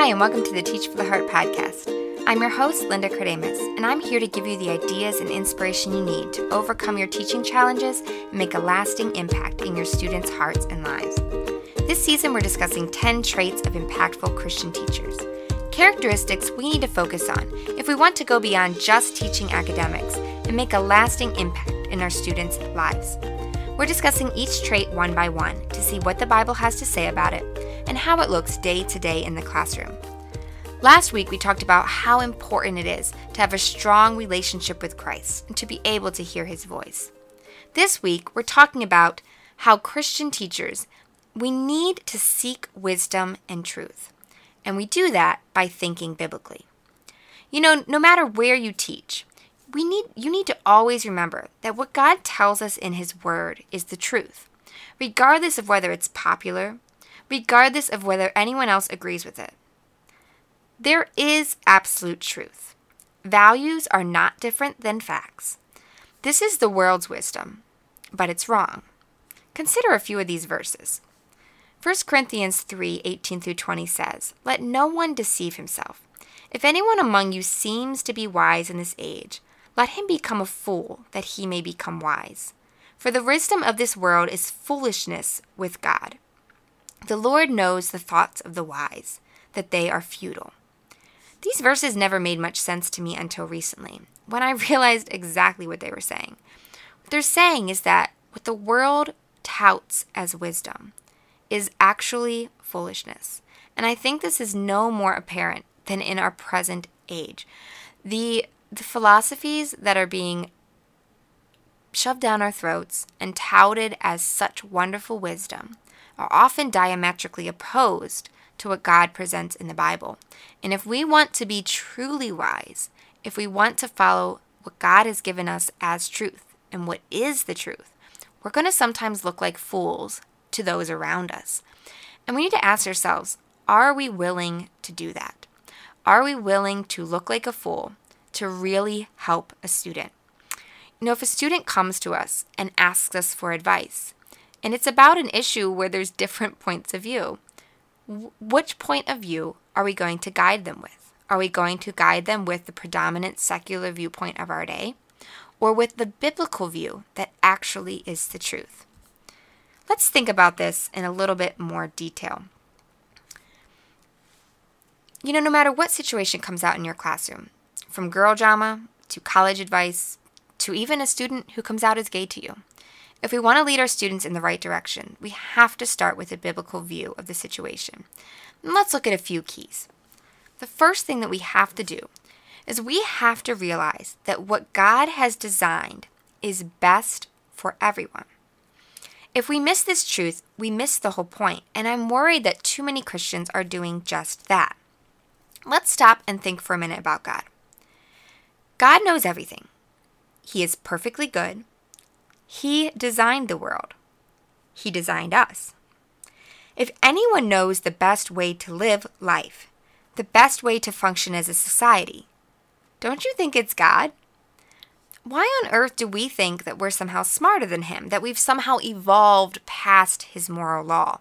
Hi, and welcome to the Teach for the Heart podcast. I'm your host, Linda Kardamis, and I'm here to give you the ideas and inspiration you need to overcome your teaching challenges and make a lasting impact in your students' hearts and lives. This season, we're discussing 10 traits of impactful Christian teachers. Characteristics we need to focus on if we want to go beyond just teaching academics and make a lasting impact in our students' lives. We're discussing each trait one by one to see what the Bible has to say about it and how it looks day to day in the classroom. Last week, we talked about how important it is to have a strong relationship with Christ and to be able to hear his voice. This week, we're talking about how Christian teachers we need to seek wisdom and truth. And we do that by thinking biblically. You know, no matter where you teach, we need you need to always remember that what God tells us in his word is the truth, regardless of whether it's popular, regardless of whether anyone else agrees with it. There is absolute truth. Values are not different than facts. This is the world's wisdom, but it's wrong. Consider a few of these verses. 1 Corinthians 3 18 through 20 says, Let no one deceive himself. If anyone among you seems to be wise in this age, let him become a fool, that he may become wise. For the wisdom of this world is foolishness with God. The Lord knows the thoughts of the wise, that they are futile. These verses never made much sense to me until recently, when I realized exactly what they were saying. What they're saying is that what the world touts as wisdom is actually foolishness. And I think this is no more apparent than in our present age. The the philosophies that are being shoved down our throats and touted as such wonderful wisdom are often diametrically opposed to what God presents in the Bible. And if we want to be truly wise, if we want to follow what God has given us as truth and what is the truth, we're going to sometimes look like fools to those around us. And we need to ask ourselves are we willing to do that? Are we willing to look like a fool to really help a student? You know, if a student comes to us and asks us for advice, and it's about an issue where there's different points of view. which point of view are we going to guide them with? Are we going to guide them with the predominant secular viewpoint of our day or with the biblical view that actually is the truth? Let's think about this in a little bit more detail. You know, no matter what situation comes out in your classroom, from girl drama to college advice to even a student who comes out as gay to you, if we want to lead our students in the right direction, we have to start with a biblical view of the situation. And let's look at a few keys. The first thing that we have to do is we have to realize that what God has designed is best for everyone. If we miss this truth, we miss the whole point, and I'm worried that too many Christians are doing just that. Let's stop and think for a minute about God. God knows everything. He is perfectly good, he designed the world. He designed us. If anyone knows the best way to live life, the best way to function as a society, don't you think it's God? Why on earth do we think that we're somehow smarter than Him, that we've somehow evolved past His moral law?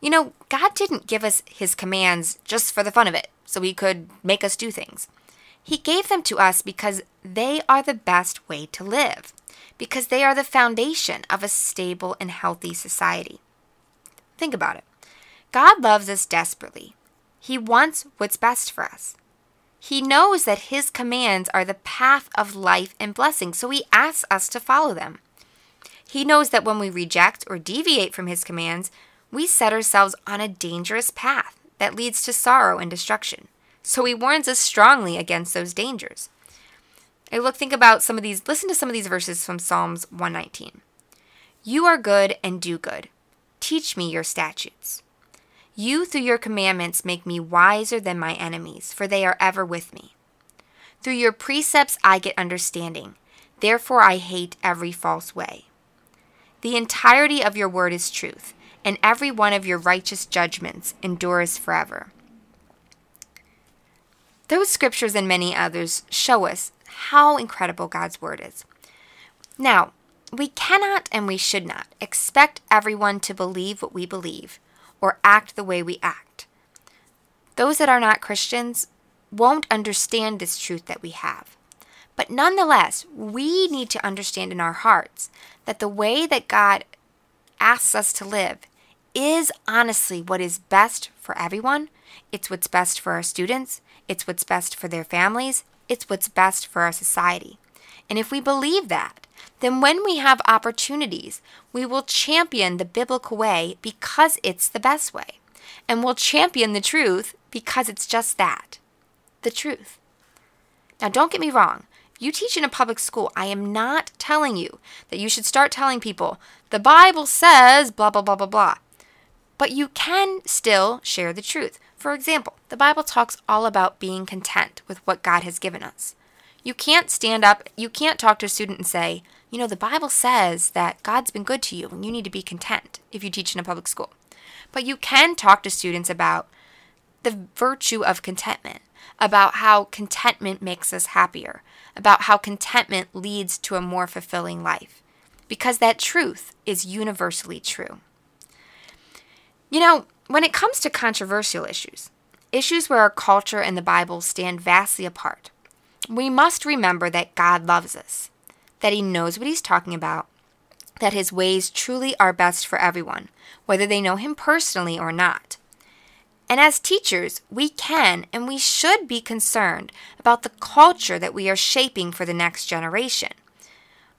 You know, God didn't give us His commands just for the fun of it, so He could make us do things. He gave them to us because they are the best way to live because they are the foundation of a stable and healthy society. Think about it. God loves us desperately. He wants what's best for us. He knows that His commands are the path of life and blessing, so He asks us to follow them. He knows that when we reject or deviate from His commands, we set ourselves on a dangerous path that leads to sorrow and destruction. So He warns us strongly against those dangers. I look think about some of these listen to some of these verses from Psalms 119. You are good and do good. Teach me your statutes. You through your commandments make me wiser than my enemies, for they are ever with me. Through your precepts I get understanding. Therefore I hate every false way. The entirety of your word is truth, and every one of your righteous judgments endures forever. Those scriptures and many others show us how incredible God's Word is. Now, we cannot and we should not expect everyone to believe what we believe or act the way we act. those that are not Christians won't understand this truth that we have. But nonetheless, we need to understand in our hearts that the way that God asks us to live is honestly what is best for everyone. It's what's best for our students, it's what's best for their families, it's what's best for our society. And if we believe that, then when we have opportunities, we will champion the biblical way because it's the best way. And we'll champion the truth because it's just that the truth. Now, don't get me wrong. You teach in a public school. I am not telling you that you should start telling people, the Bible says blah, blah, blah, blah, blah. But you can still share the truth. For example, the Bible talks all about being content with what God has given us. You can't stand up, you can't talk to a student and say, you know, the Bible says that God's been good to you and you need to be content if you teach in a public school. But you can talk to students about the virtue of contentment, about how contentment makes us happier, about how contentment leads to a more fulfilling life, because that truth is universally true. You know, when it comes to controversial issues, issues where our culture and the Bible stand vastly apart, we must remember that God loves us, that He knows what He's talking about, that His ways truly are best for everyone, whether they know Him personally or not. And as teachers, we can and we should be concerned about the culture that we are shaping for the next generation.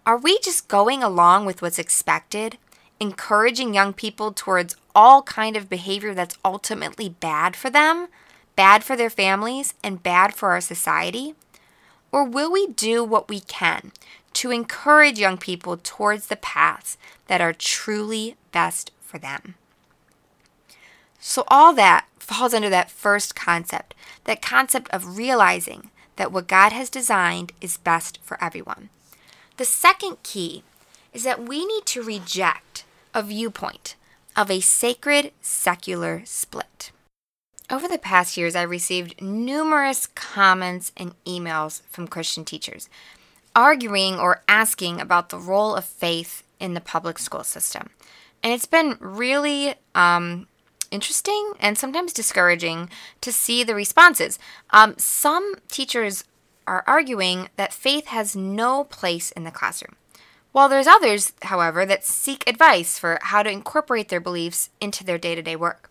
Are we just going along with what's expected, encouraging young people towards all kind of behavior that's ultimately bad for them, bad for their families, and bad for our society? Or will we do what we can to encourage young people towards the paths that are truly best for them? So, all that falls under that first concept that concept of realizing that what God has designed is best for everyone. The second key is that we need to reject a viewpoint of a sacred secular split. Over the past years, I received numerous comments and emails from Christian teachers arguing or asking about the role of faith in the public school system. And it's been really um, interesting and sometimes discouraging to see the responses. Um, some teachers are arguing that faith has no place in the classroom. While there's others, however, that seek advice for how to incorporate their beliefs into their day to day work.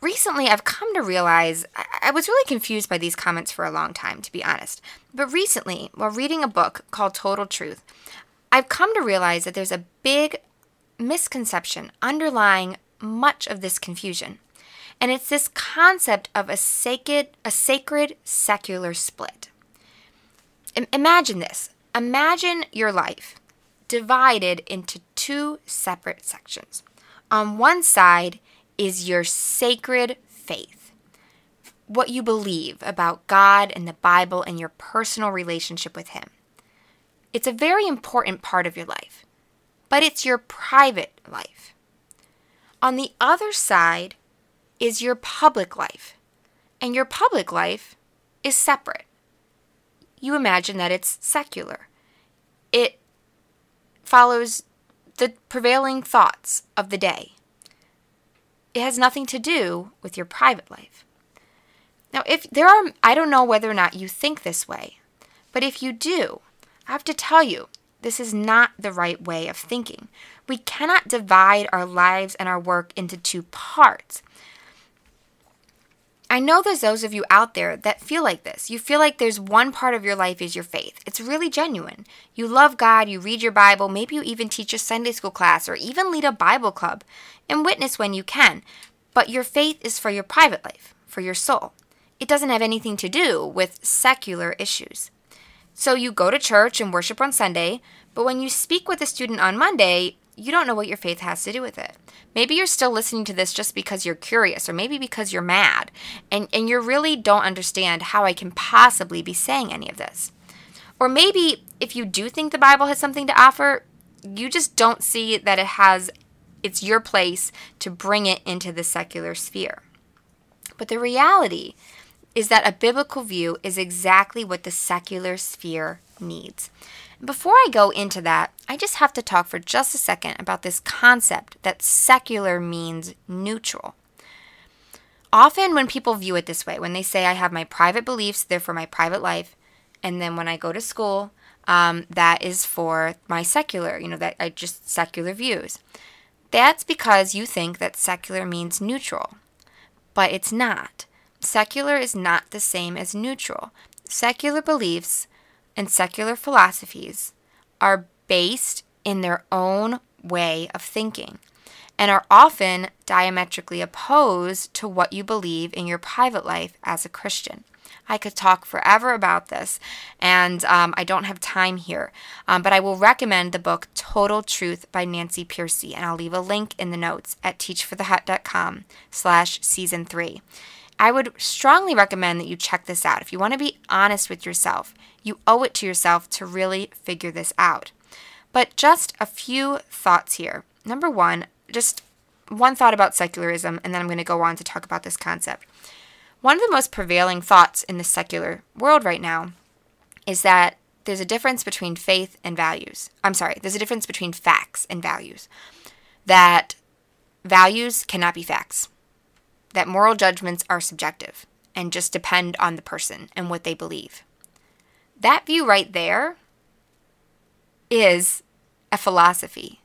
Recently, I've come to realize I was really confused by these comments for a long time, to be honest. But recently, while reading a book called Total Truth, I've come to realize that there's a big misconception underlying much of this confusion. And it's this concept of a sacred, a sacred secular split. I- imagine this. Imagine your life divided into two separate sections. On one side is your sacred faith, what you believe about God and the Bible and your personal relationship with Him. It's a very important part of your life, but it's your private life. On the other side is your public life, and your public life is separate. You imagine that it's secular. It follows the prevailing thoughts of the day. It has nothing to do with your private life. Now, if there are, I don't know whether or not you think this way, but if you do, I have to tell you, this is not the right way of thinking. We cannot divide our lives and our work into two parts. I know there's those of you out there that feel like this. You feel like there's one part of your life is your faith. It's really genuine. You love God, you read your Bible, maybe you even teach a Sunday school class or even lead a Bible club and witness when you can. But your faith is for your private life, for your soul. It doesn't have anything to do with secular issues. So you go to church and worship on Sunday, but when you speak with a student on Monday, you don't know what your faith has to do with it. Maybe you're still listening to this just because you're curious, or maybe because you're mad, and, and you really don't understand how I can possibly be saying any of this. Or maybe if you do think the Bible has something to offer, you just don't see that it has, it's your place to bring it into the secular sphere. But the reality is that a biblical view is exactly what the secular sphere needs. Before I go into that, I just have to talk for just a second about this concept that secular means neutral. often when people view it this way, when they say, I have my private beliefs, therefore my private life, and then when I go to school, um, that is for my secular, you know, that I just secular views. That's because you think that secular means neutral, but it's not. Secular is not the same as neutral. Secular beliefs and secular philosophies are based in their own way of thinking and are often diametrically opposed to what you believe in your private life as a Christian. I could talk forever about this, and um, I don't have time here. Um, but I will recommend the book Total Truth by Nancy Pearcey, and I'll leave a link in the notes at teachfortheheart.com slash season three. I would strongly recommend that you check this out. If you want to be honest with yourself, you owe it to yourself to really figure this out. But just a few thoughts here. Number one, just one thought about secularism, and then I'm going to go on to talk about this concept. One of the most prevailing thoughts in the secular world right now is that there's a difference between faith and values. I'm sorry, there's a difference between facts and values. That values cannot be facts. That moral judgments are subjective and just depend on the person and what they believe. That view right there is a philosophy.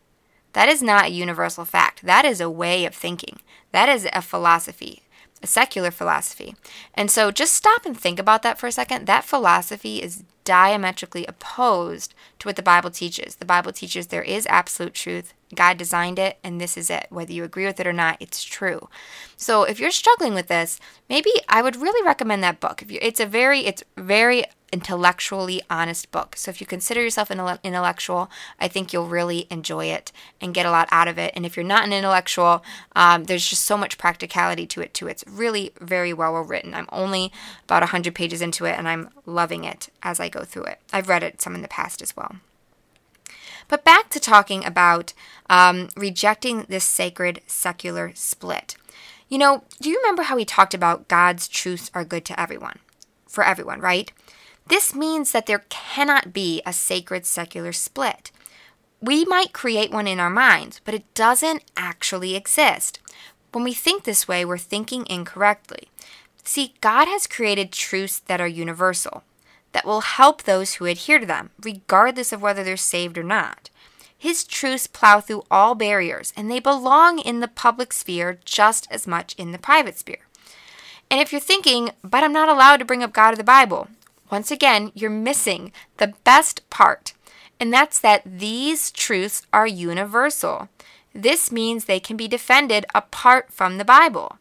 That is not a universal fact. That is a way of thinking. That is a philosophy a secular philosophy. And so just stop and think about that for a second. That philosophy is diametrically opposed to what the Bible teaches. The Bible teaches there is absolute truth. God designed it, and this is it. Whether you agree with it or not, it's true. So if you're struggling with this, maybe I would really recommend that book. If you, it's a very, it's very intellectually honest book. So if you consider yourself an intellectual, I think you'll really enjoy it and get a lot out of it. And if you're not an intellectual, um, there's just so much practicality to it too. It's really very well written. I'm only about 100 pages into it and I'm loving it as I go through it. I've read it some in the past as well. But back to talking about um, rejecting this sacred secular split. You know, do you remember how we talked about God's truths are good to everyone? For everyone, right? This means that there cannot be a sacred secular split. We might create one in our minds, but it doesn't actually exist. When we think this way, we're thinking incorrectly. See, God has created truths that are universal, that will help those who adhere to them, regardless of whether they're saved or not. His truths plow through all barriers, and they belong in the public sphere just as much in the private sphere. And if you're thinking, but I'm not allowed to bring up God or the Bible, once again, you're missing the best part, and that's that these truths are universal. This means they can be defended apart from the Bible.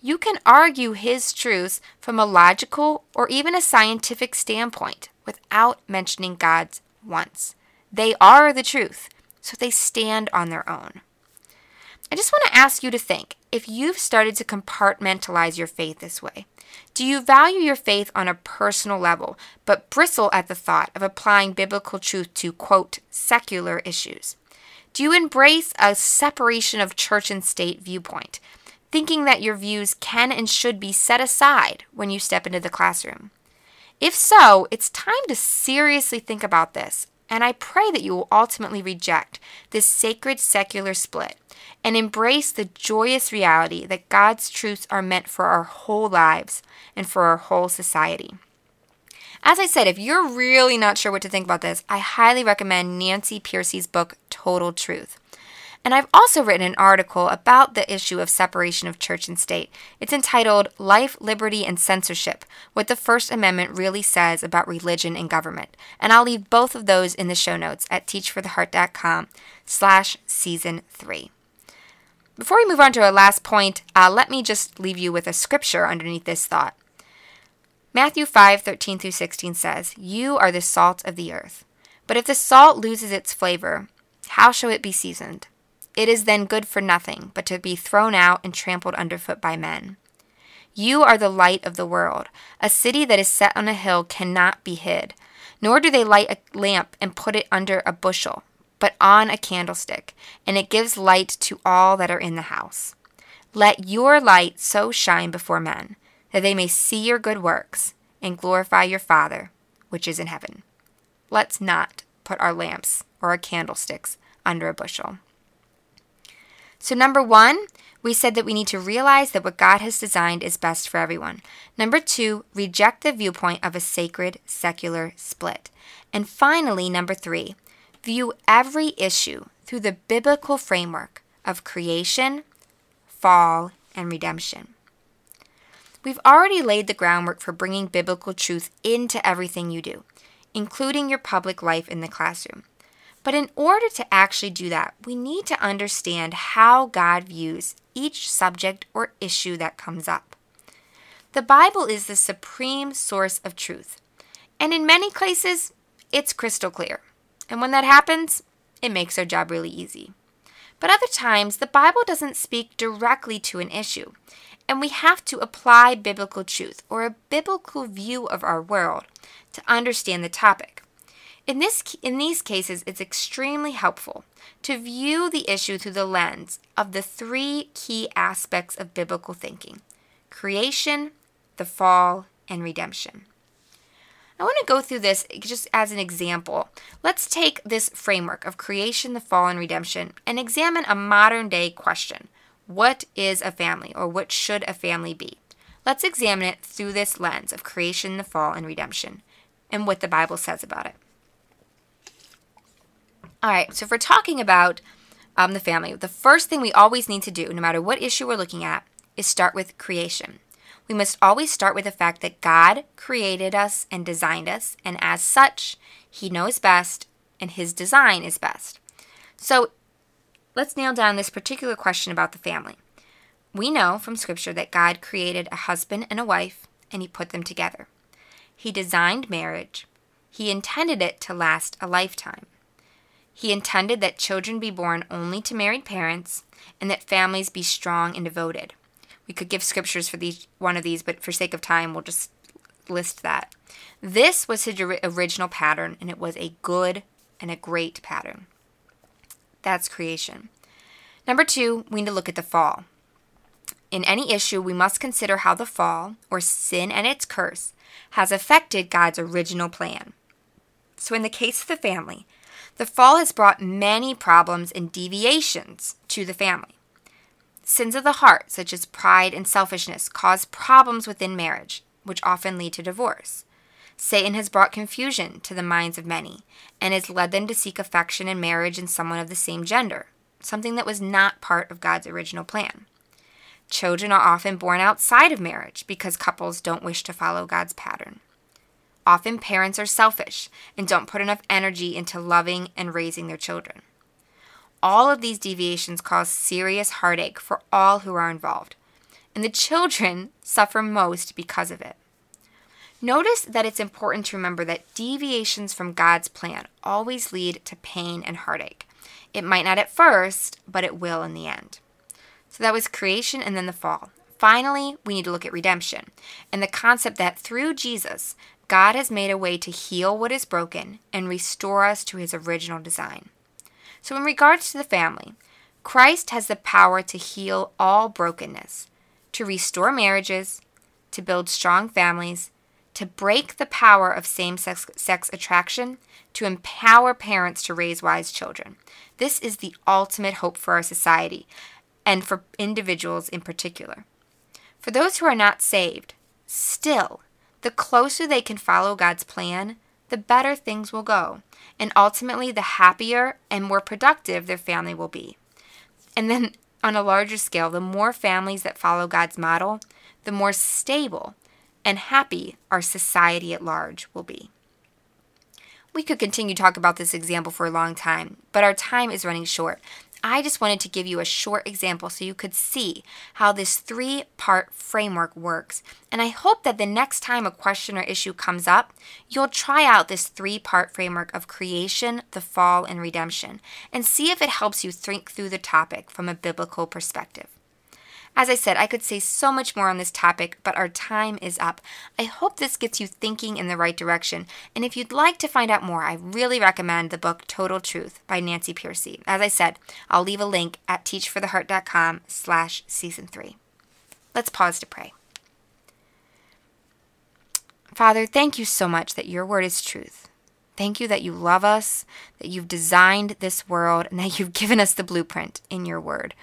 You can argue his truths from a logical or even a scientific standpoint without mentioning God's once. They are the truth, so they stand on their own. I just want to ask you to think if you've started to compartmentalize your faith this way. Do you value your faith on a personal level, but bristle at the thought of applying biblical truth to, quote, secular issues? Do you embrace a separation of church and state viewpoint, thinking that your views can and should be set aside when you step into the classroom? If so, it's time to seriously think about this, and I pray that you will ultimately reject this sacred secular split and embrace the joyous reality that God's truths are meant for our whole lives and for our whole society. As I said, if you're really not sure what to think about this, I highly recommend Nancy Pearcey's book, Total Truth. And I've also written an article about the issue of separation of church and state. It's entitled Life, Liberty, and Censorship What the First Amendment Really Says About Religion and Government. And I'll leave both of those in the show notes at teachfortheheart.com slash season three. Before we move on to our last point, uh, let me just leave you with a scripture underneath this thought. Matthew 5 13 through 16 says, You are the salt of the earth. But if the salt loses its flavor, how shall it be seasoned? It is then good for nothing but to be thrown out and trampled underfoot by men. You are the light of the world. A city that is set on a hill cannot be hid, nor do they light a lamp and put it under a bushel but on a candlestick, and it gives light to all that are in the house. Let your light so shine before men, that they may see your good works and glorify your Father, which is in heaven. Let's not put our lamps or our candlesticks under a bushel. So, number one, we said that we need to realize that what God has designed is best for everyone. Number two, reject the viewpoint of a sacred secular split. And finally, number three, view every issue through the biblical framework of creation, fall, and redemption. We've already laid the groundwork for bringing biblical truth into everything you do, including your public life in the classroom. But in order to actually do that, we need to understand how God views each subject or issue that comes up. The Bible is the supreme source of truth, and in many cases, it's crystal clear. And when that happens, it makes our job really easy. But other times, the Bible doesn't speak directly to an issue, and we have to apply biblical truth or a biblical view of our world to understand the topic. In, this, in these cases, it's extremely helpful to view the issue through the lens of the three key aspects of biblical thinking creation, the fall, and redemption. I want to go through this just as an example. Let's take this framework of creation, the fall, and redemption and examine a modern day question What is a family, or what should a family be? Let's examine it through this lens of creation, the fall, and redemption, and what the Bible says about it. All right, so if we're talking about um, the family, the first thing we always need to do, no matter what issue we're looking at, is start with creation. We must always start with the fact that God created us and designed us, and as such, He knows best and His design is best. So let's nail down this particular question about the family. We know from Scripture that God created a husband and a wife, and He put them together. He designed marriage, He intended it to last a lifetime. He intended that children be born only to married parents and that families be strong and devoted. We could give scriptures for these one of these, but for sake of time, we'll just list that. This was his original pattern, and it was a good and a great pattern. That's creation. Number two, we need to look at the fall. In any issue, we must consider how the fall, or sin and its curse, has affected God's original plan. So, in the case of the family, the fall has brought many problems and deviations to the family. Sins of the heart, such as pride and selfishness, cause problems within marriage, which often lead to divorce. Satan has brought confusion to the minds of many and has led them to seek affection and marriage in someone of the same gender, something that was not part of God's original plan. Children are often born outside of marriage because couples don't wish to follow God's pattern. Often parents are selfish and don't put enough energy into loving and raising their children. All of these deviations cause serious heartache for all who are involved, and the children suffer most because of it. Notice that it's important to remember that deviations from God's plan always lead to pain and heartache. It might not at first, but it will in the end. So that was creation and then the fall. Finally, we need to look at redemption and the concept that through Jesus, God has made a way to heal what is broken and restore us to his original design. So, in regards to the family, Christ has the power to heal all brokenness, to restore marriages, to build strong families, to break the power of same sex attraction, to empower parents to raise wise children. This is the ultimate hope for our society and for individuals in particular. For those who are not saved, still, the closer they can follow God's plan, the better things will go, and ultimately the happier and more productive their family will be. And then on a larger scale, the more families that follow God's model, the more stable and happy our society at large will be. We could continue to talk about this example for a long time, but our time is running short. I just wanted to give you a short example so you could see how this three part framework works. And I hope that the next time a question or issue comes up, you'll try out this three part framework of creation, the fall, and redemption and see if it helps you think through the topic from a biblical perspective. As I said, I could say so much more on this topic, but our time is up. I hope this gets you thinking in the right direction. And if you'd like to find out more, I really recommend the book Total Truth by Nancy Pearcey. As I said, I'll leave a link at teachfortheheart.com slash season three. Let's pause to pray. Father, thank you so much that your word is truth. Thank you that you love us, that you've designed this world, and that you've given us the blueprint in your word.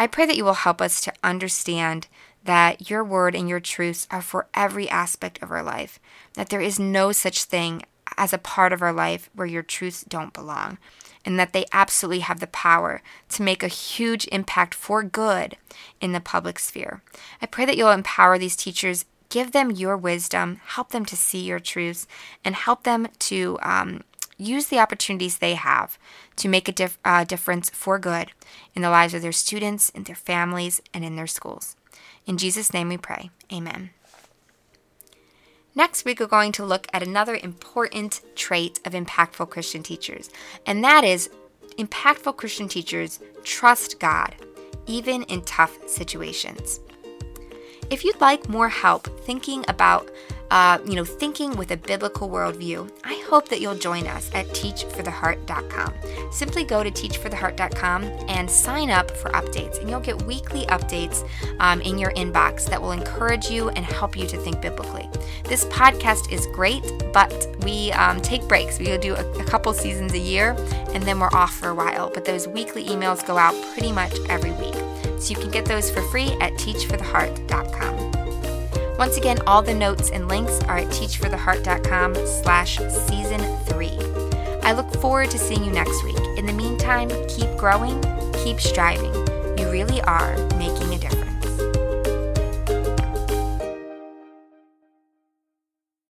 I pray that you will help us to understand that your word and your truths are for every aspect of our life, that there is no such thing as a part of our life where your truths don't belong, and that they absolutely have the power to make a huge impact for good in the public sphere. I pray that you'll empower these teachers. Give them your wisdom, help them to see your truths, and help them to um, use the opportunities they have to make a dif- uh, difference for good in the lives of their students, in their families, and in their schools. In Jesus' name we pray. Amen. Next week, we're going to look at another important trait of impactful Christian teachers, and that is impactful Christian teachers trust God, even in tough situations. If you'd like more help thinking about uh, you know, thinking with a biblical worldview, I hope that you'll join us at teachfortheheart.com. Simply go to teachfortheheart.com and sign up for updates, and you'll get weekly updates um, in your inbox that will encourage you and help you to think biblically. This podcast is great, but we um, take breaks. We do a, a couple seasons a year, and then we're off for a while. But those weekly emails go out pretty much every week. So you can get those for free at teachfortheheart.com. Once again, all the notes and links are at teachfortheheart.com slash season three. I look forward to seeing you next week. In the meantime, keep growing, keep striving. You really are making a difference.